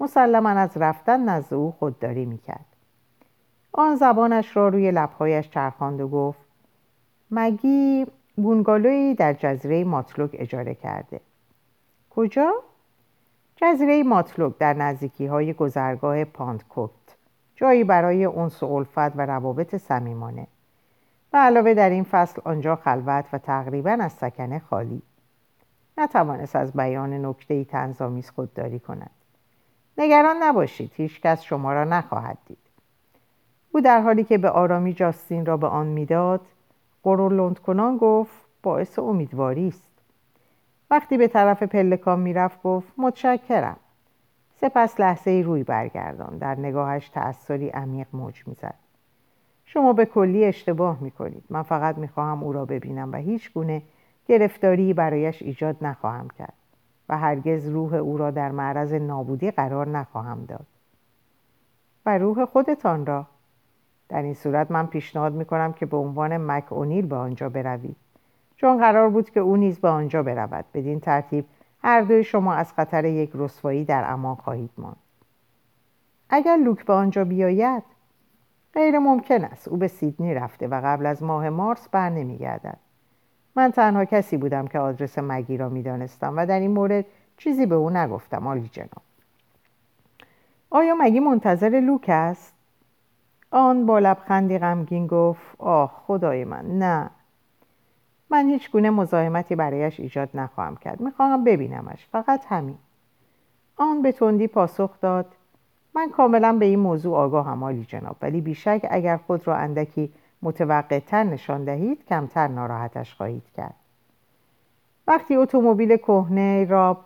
مسلما از رفتن نزد او خودداری می‌کرد. آن زبانش را روی لبهایش چرخاند و گفت مگی بونگالوی در جزیره ماتلوک اجاره کرده. کجا؟ جزیره ماتلوک در نزدیکی های گذرگاه پاندکوت جایی برای انس و الفت و روابط صمیمانه. و علاوه در این فصل آنجا خلوت و تقریبا از سکنه خالی. نتوانست از بیان نکته ای تنظامیز خودداری کند. نگران نباشید هیچ کس شما را نخواهد دید. او در حالی که به آرامی جاستین را به آن می‌داد قرولند کنان گفت باعث امیدواری است. وقتی به طرف پلکان می‌رفت گفت متشکرم. سپس لحظه ای روی برگردان. در نگاهش تأثری عمیق موج می‌زد. شما به کلی اشتباه می‌کنید. من فقط می‌خواهم او را ببینم و هیچ گونه گرفتاری برایش ایجاد نخواهم کرد و هرگز روح او را در معرض نابودی قرار نخواهم داد. و روح خودتان را؟ در این صورت من پیشنهاد می‌کنم که به عنوان مک اونیل به آنجا بروید. چون قرار بود که او نیز به آنجا برود. بدین ترتیب هر دوی شما از خطر یک رسوایی در امان خواهید ماند. اگر لوک به آنجا بیاید غیر ممکن است. او به سیدنی رفته و قبل از ماه مارس بر نمیگردد. من تنها کسی بودم که آدرس مگی را می‌دانستم و در این مورد چیزی به او نگفتم آلی جناب. آیا مگی منتظر لوک است؟ آن با لبخندی غمگین گفت آه خدای من نه. من هیچ گونه مزاحمتی برایش ایجاد نخواهم کرد. می‌خواهم ببینمش. فقط همین. آن به تندی پاسخ داد. من کاملا به این موضوع آگاهم عالی جناب. ولی بیشک اگر خود را اندکی متوقعتر نشان دهید کمتر ناراحتش خواهید کرد. وقتی اتومبیل کهنه را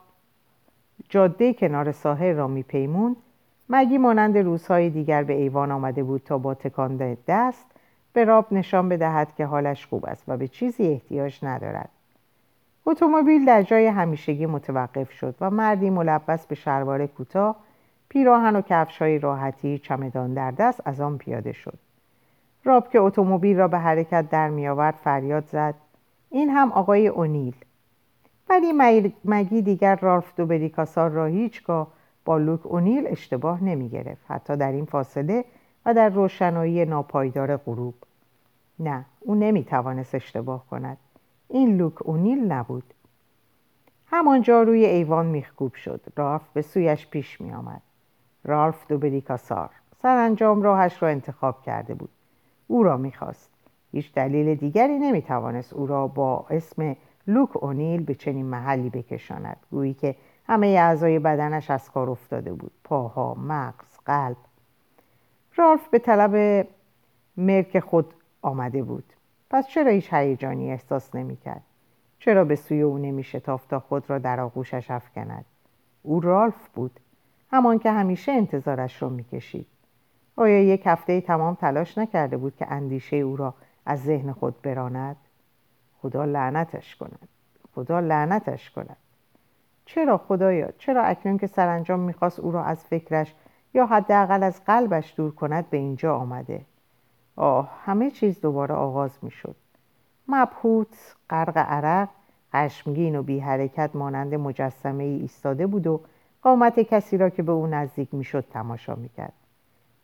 جاده کنار ساحل را میپیموند مگی مانند روزهای دیگر به ایوان آمده بود تا با تکان دست به راب نشان بدهد که حالش خوب است و به چیزی احتیاج ندارد. اتومبیل در جای همیشگی متوقف شد و مردی ملبس به شلوار کوتاه پیراهن و کفشهای راحتی چمدان در دست از آن پیاده شد. راب که اتومبیل را به حرکت در میآورد فریاد زد. این هم آقای اونیل. ولی مگی دیگر رالف دوبریکاسار را هیچگاه با لوک اونیل اشتباه نمی گرفت. حتی در این فاصله و در روشنایی ناپایدار غروب. نه او نمی توانست اشتباه کند. این لوک اونیل نبود. همانجا روی ایوان میخکوب شد. رالف به سویش پیش می آمد رالف دوبریکاسار سرانجام راهش را انتخاب کرده بود. او را می‌خواست. هیچ دلیل دیگری نمی‌توانست او را با اسم لوک اونیل به چنین محلی بکشاند. گویی که همه اعضای بدنش از کار افتاده بود. پاها مغز قلب. رالف به طلب مرک خود آمده بود. پس چرا هیچ هیجانی احساس نمی‌کرد؟ چرا به سوی او نمیشتافت تا خود را در آغوشش افکند؟ او رالف بود همان که همیشه انتظارش را می‌کشید. آیا یک هفته تمام تلاش نکرده بود که اندیشه او را از ذهن خود براند؟ خدا لعنتش کند. خدا لعنتش کند. چرا خدایا؟ چرا اکنون که سرانجام می‌خواست او را از فکرش یا حداقل از قلبش دور کند به اینجا آمده. آه همه چیز دوباره آغاز می‌شد. مبهوت غرق عرق خشمگین و بی حرکت مانند مجسمه ای ایستاده بود و قامت کسی را که به او نزدیک می‌شد تماشا می‌کرد.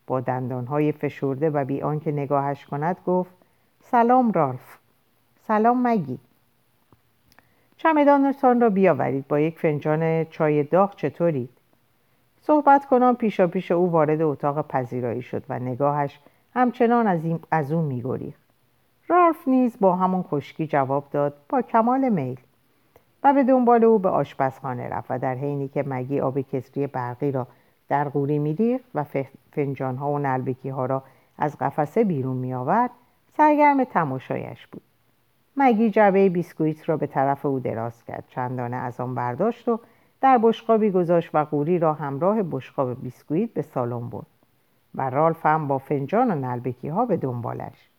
با دندانهای فشرده و بی آنکه نگاهش کند گفت سلام رالف. سلام مگی. چمدانتان را بیاورید. با یک فنجان چای داغ چطورید صحبت کنان پیشا پیش او وارد اتاق پذیرایی شد و نگاهش همچنان از, این از او میگریخت. رالف نیز با همون خشکی جواب داد با کمال میل. و به دنبال او به آشپزخانه رفت و در حینی که مگی آب کسری برقی را در قوری میریخت و فنجان ها و نلبکی ها را از قفسه بیرون می آورد سرگرم تماشایش بود. مگی جعبه بیسکویت را به طرف او دراز کرد چندانه از آن برداشت و در بشقابی گذاشت و قوری را همراه بشقاب بیسکویت به سالن برد و رالف هم با فنجان و نلبکی ها به دنبالش.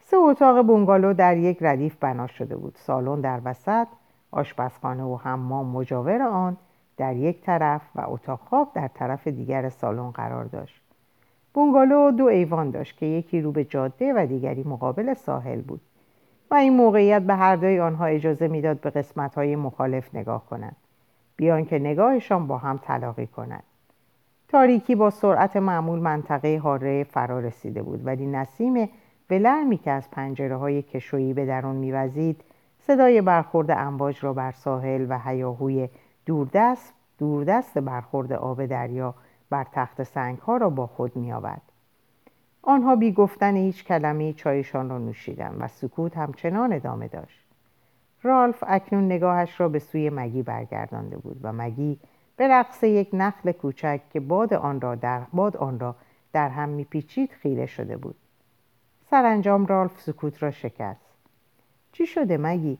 سه اتاق بونگالو در یک ردیف بنا شده بود. سالن در وسط آشپزخانه و حمام مجاور آن در یک طرف و اتاق خواب در طرف دیگر سالن قرار داشت. بونگالو دو ایوان داشت که یکی رو به جاده و دیگری مقابل ساحل بود و این موقعیت به هر دوی آنها اجازه می‌داد به قسمت‌های مخالف نگاه کنند. بیان که نگاهشان با هم تلاقی کند تاریکی با سرعت معمول منطقه حاره فرا رسیده بود ولی نسیم ولرمی که از پنجره های کشویی به درون میوزید صدای برخورد امواج را بر ساحل و هیاهوی دوردست دوردست برخورد آب دریا بر تخت سنگ ها را با خود می آورد. آنها بی گفتن هیچ کلمه چایشان را نوشیدند و سکوت همچنان ادامه داشت. رالف اکنون نگاهش را به سوی مگی برگردانده بود و مگی به رقص یک نخل کوچک که باد آن را در, باد آن را در هم میپیچید خیره شده بود. سرانجام رالف سکوت را شکست. چی شده مگی؟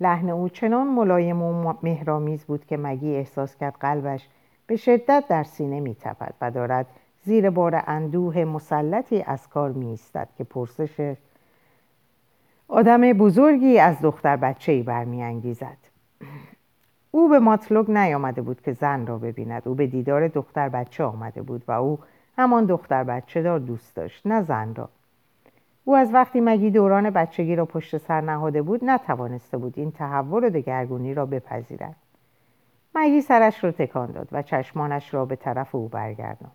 لحن او چنان ملایم و مهرامیز بود که مگی احساس کرد قلبش به شدت در سینه میتپد و دارد زیر بار اندوه مسلطی از کار می که پرسش آدم بزرگی از دختر بچه ای برمیانگیزد. او به ماتلوگ نیامده بود که زن را ببیند. او به دیدار دختر بچه آمده بود و او همان دختر بچه دار دوست داشت نه زن را. او از وقتی مگی دوران بچگی را پشت سر نهاده بود نتوانسته بود این تحول و دگرگونی را بپذیرد. مگی سرش را تکان داد و چشمانش را به طرف او برگرداند.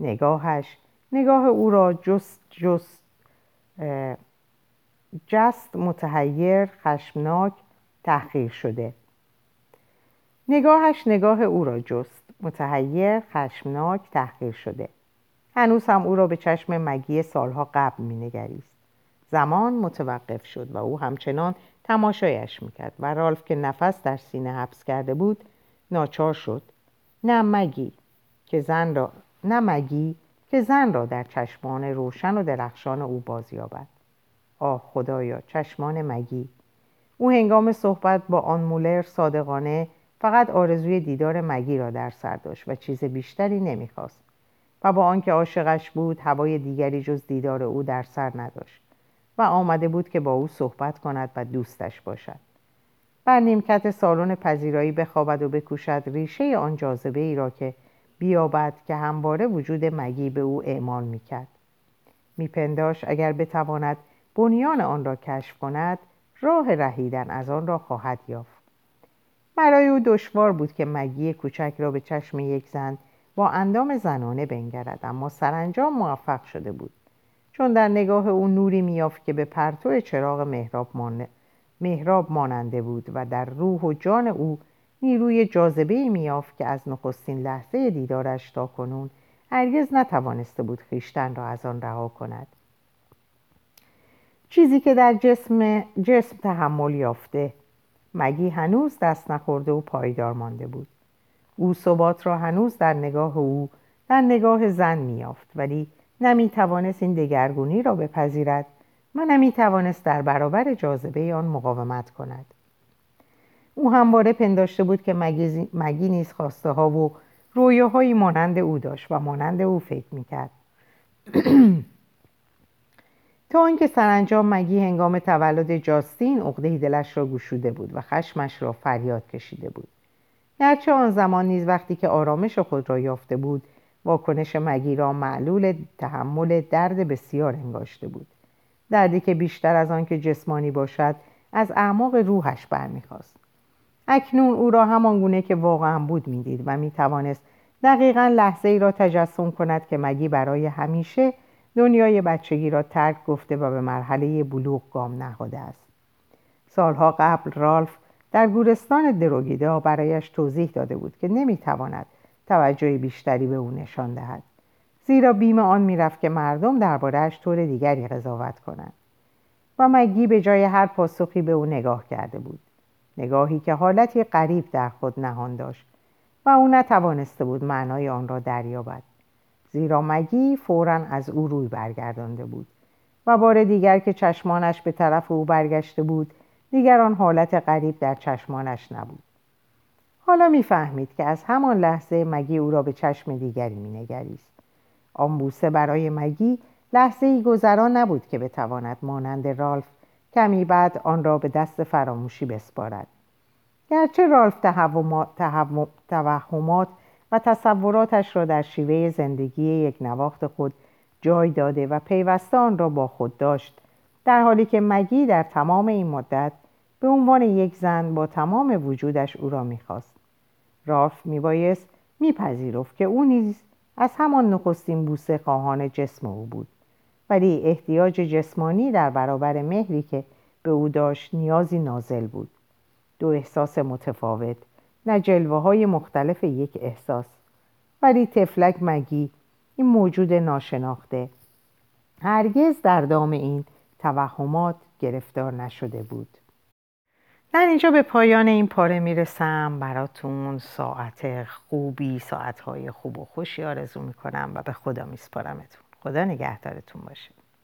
نگاهش نگاه او را جست جست جست متحیر خشمناک تحقیر شده. نگاهش نگاه او را جست. متحیر خشمناک تحقیر شده. هنوز هم او را به چشم مگی سالها قبل مینگریست. زمان متوقف شد و او همچنان تماشایش می‌کرد و رالف که نفس در سینه حبس کرده بود ناچار شد. نه مگی که زن را نه مگی که زن را در چشمان روشن و درخشان او بازیابد. آه خدایا چشمان مگی. او هنگام صحبت با آن مولر صادقانه فقط آرزوی دیدار مگی را در سر داشت و چیز بیشتری نمی‌خواست. و با آنکه عاشقش بود هوای دیگری جز دیدار او در سر نداشت و آمده بود که با او صحبت کند و دوستش باشد. بر نیمکت سالن پذیرایی بخوابد و بکوشد ریشه آن جاذبه ای را که بیابد که همواره وجود مگی به او اعمال می‌کرد. میپنداش اگر بتواند بنیان آن را کشف کند راه رهیدن از آن را خواهد یافت. برای او دشوار بود که مگی کوچک را به چشم یک زن با اندام زنانه بنگرد اما سرانجام موفق شده بود. چون در نگاه او نوری میافت که به پرتو چراغ محراب, محراب ماننده بود و در روح و جان او نیروی جاذبه میافت که از نخستین لحظه دیدارش تا کنون هرگز نتوانسته بود خیشتن را از آن رها کند. چیزی که در جسم, جسم تحمل یافته. مگی هنوز دست نخورده و پایدار مانده بود. او ثبات را هنوز در نگاه او در نگاه زن میافت ولی نمی‌توانست این دگرگونی را بپذیرد و نمی‌توانست در برابر جاذبه آن مقاومت کند. او همواره پنداشته بود که مگی نیز خواسته ها و رویاهایی مانند او داشت و مانند او فکر می‌کرد. [clears throat] تا آنکه سرانجام مگی هنگام تولد جاستین عقده دلش را گشوده بود و خشمش را فریاد کشیده بود. گرچه آن زمان نیز وقتی که آرامش خود را یافته بود واکنش مگی را معلول تحمل درد بسیار انگاشته بود. دردی که بیشتر از آن که جسمانی باشد از اعماق روحش برمیخواست اکنون او را همان گونه که واقعا بود می‌دید و می‌توانست دقیقا لحظه ای را تجسم کند که مگی برای همیشه دنیای بچگی را ترک گفته و به مرحله بلوغ گام نهاده است. سالها قبل رالف در گورستان دروگیدا برایش توضیح داده بود که نمی‌تواند توجه بیشتری به او نشان دهد. زیرا بیم آن می‌رفت که مردم دربارهاش طور دیگری قضاوت کنند و مگی به جای هر پاسخی به او نگاه کرده بود. نگاهی که حالتی غریب در خود نهان داشت و او نتوانسته بود معنای آن را دریابد. زیرا مگی فورا از او روی برگردانده بود و بار دیگر که چشمانش به طرف او برگشته بود دیگر آن حالت غریب در چشمانش نبود. حالا می‌فهمید که از همان لحظه مگی او را به چشم دیگری مینگریست. آن بوسه برای مگی لحظه ای گذران نبود که بتواند مانند رالف کمی بعد آن را به دست فراموشی بسپارد. گرچه رالف توهمات و تصوراتش را در شیوه زندگی یک نواخت خود جای داده و پیوسته آن را با خود داشت در حالی که مگی در تمام این مدت به عنوان یک زن با تمام وجودش او را می‌خواست. رالف میبایست میپذیرفت که او نیز از همان نخستین بوسه خواهان جسم او بود ولی احتیاج جسمانی در برابر مهری که به او داشت نیازی نازل بود. دو احساس متفاوت نه جلوه های مختلف یک احساس. ولی تفلک مگی این موجود ناشناخته. هرگز در دام این توهمات گرفتار نشده بود. در اینجا به پایان این پاره می‌رسم. براتون ساعت خوبی ساعتهای خوب و خوشی آرزو می‌کنم و به خدا میسپارمتون. خدا نگهدارتون باشه.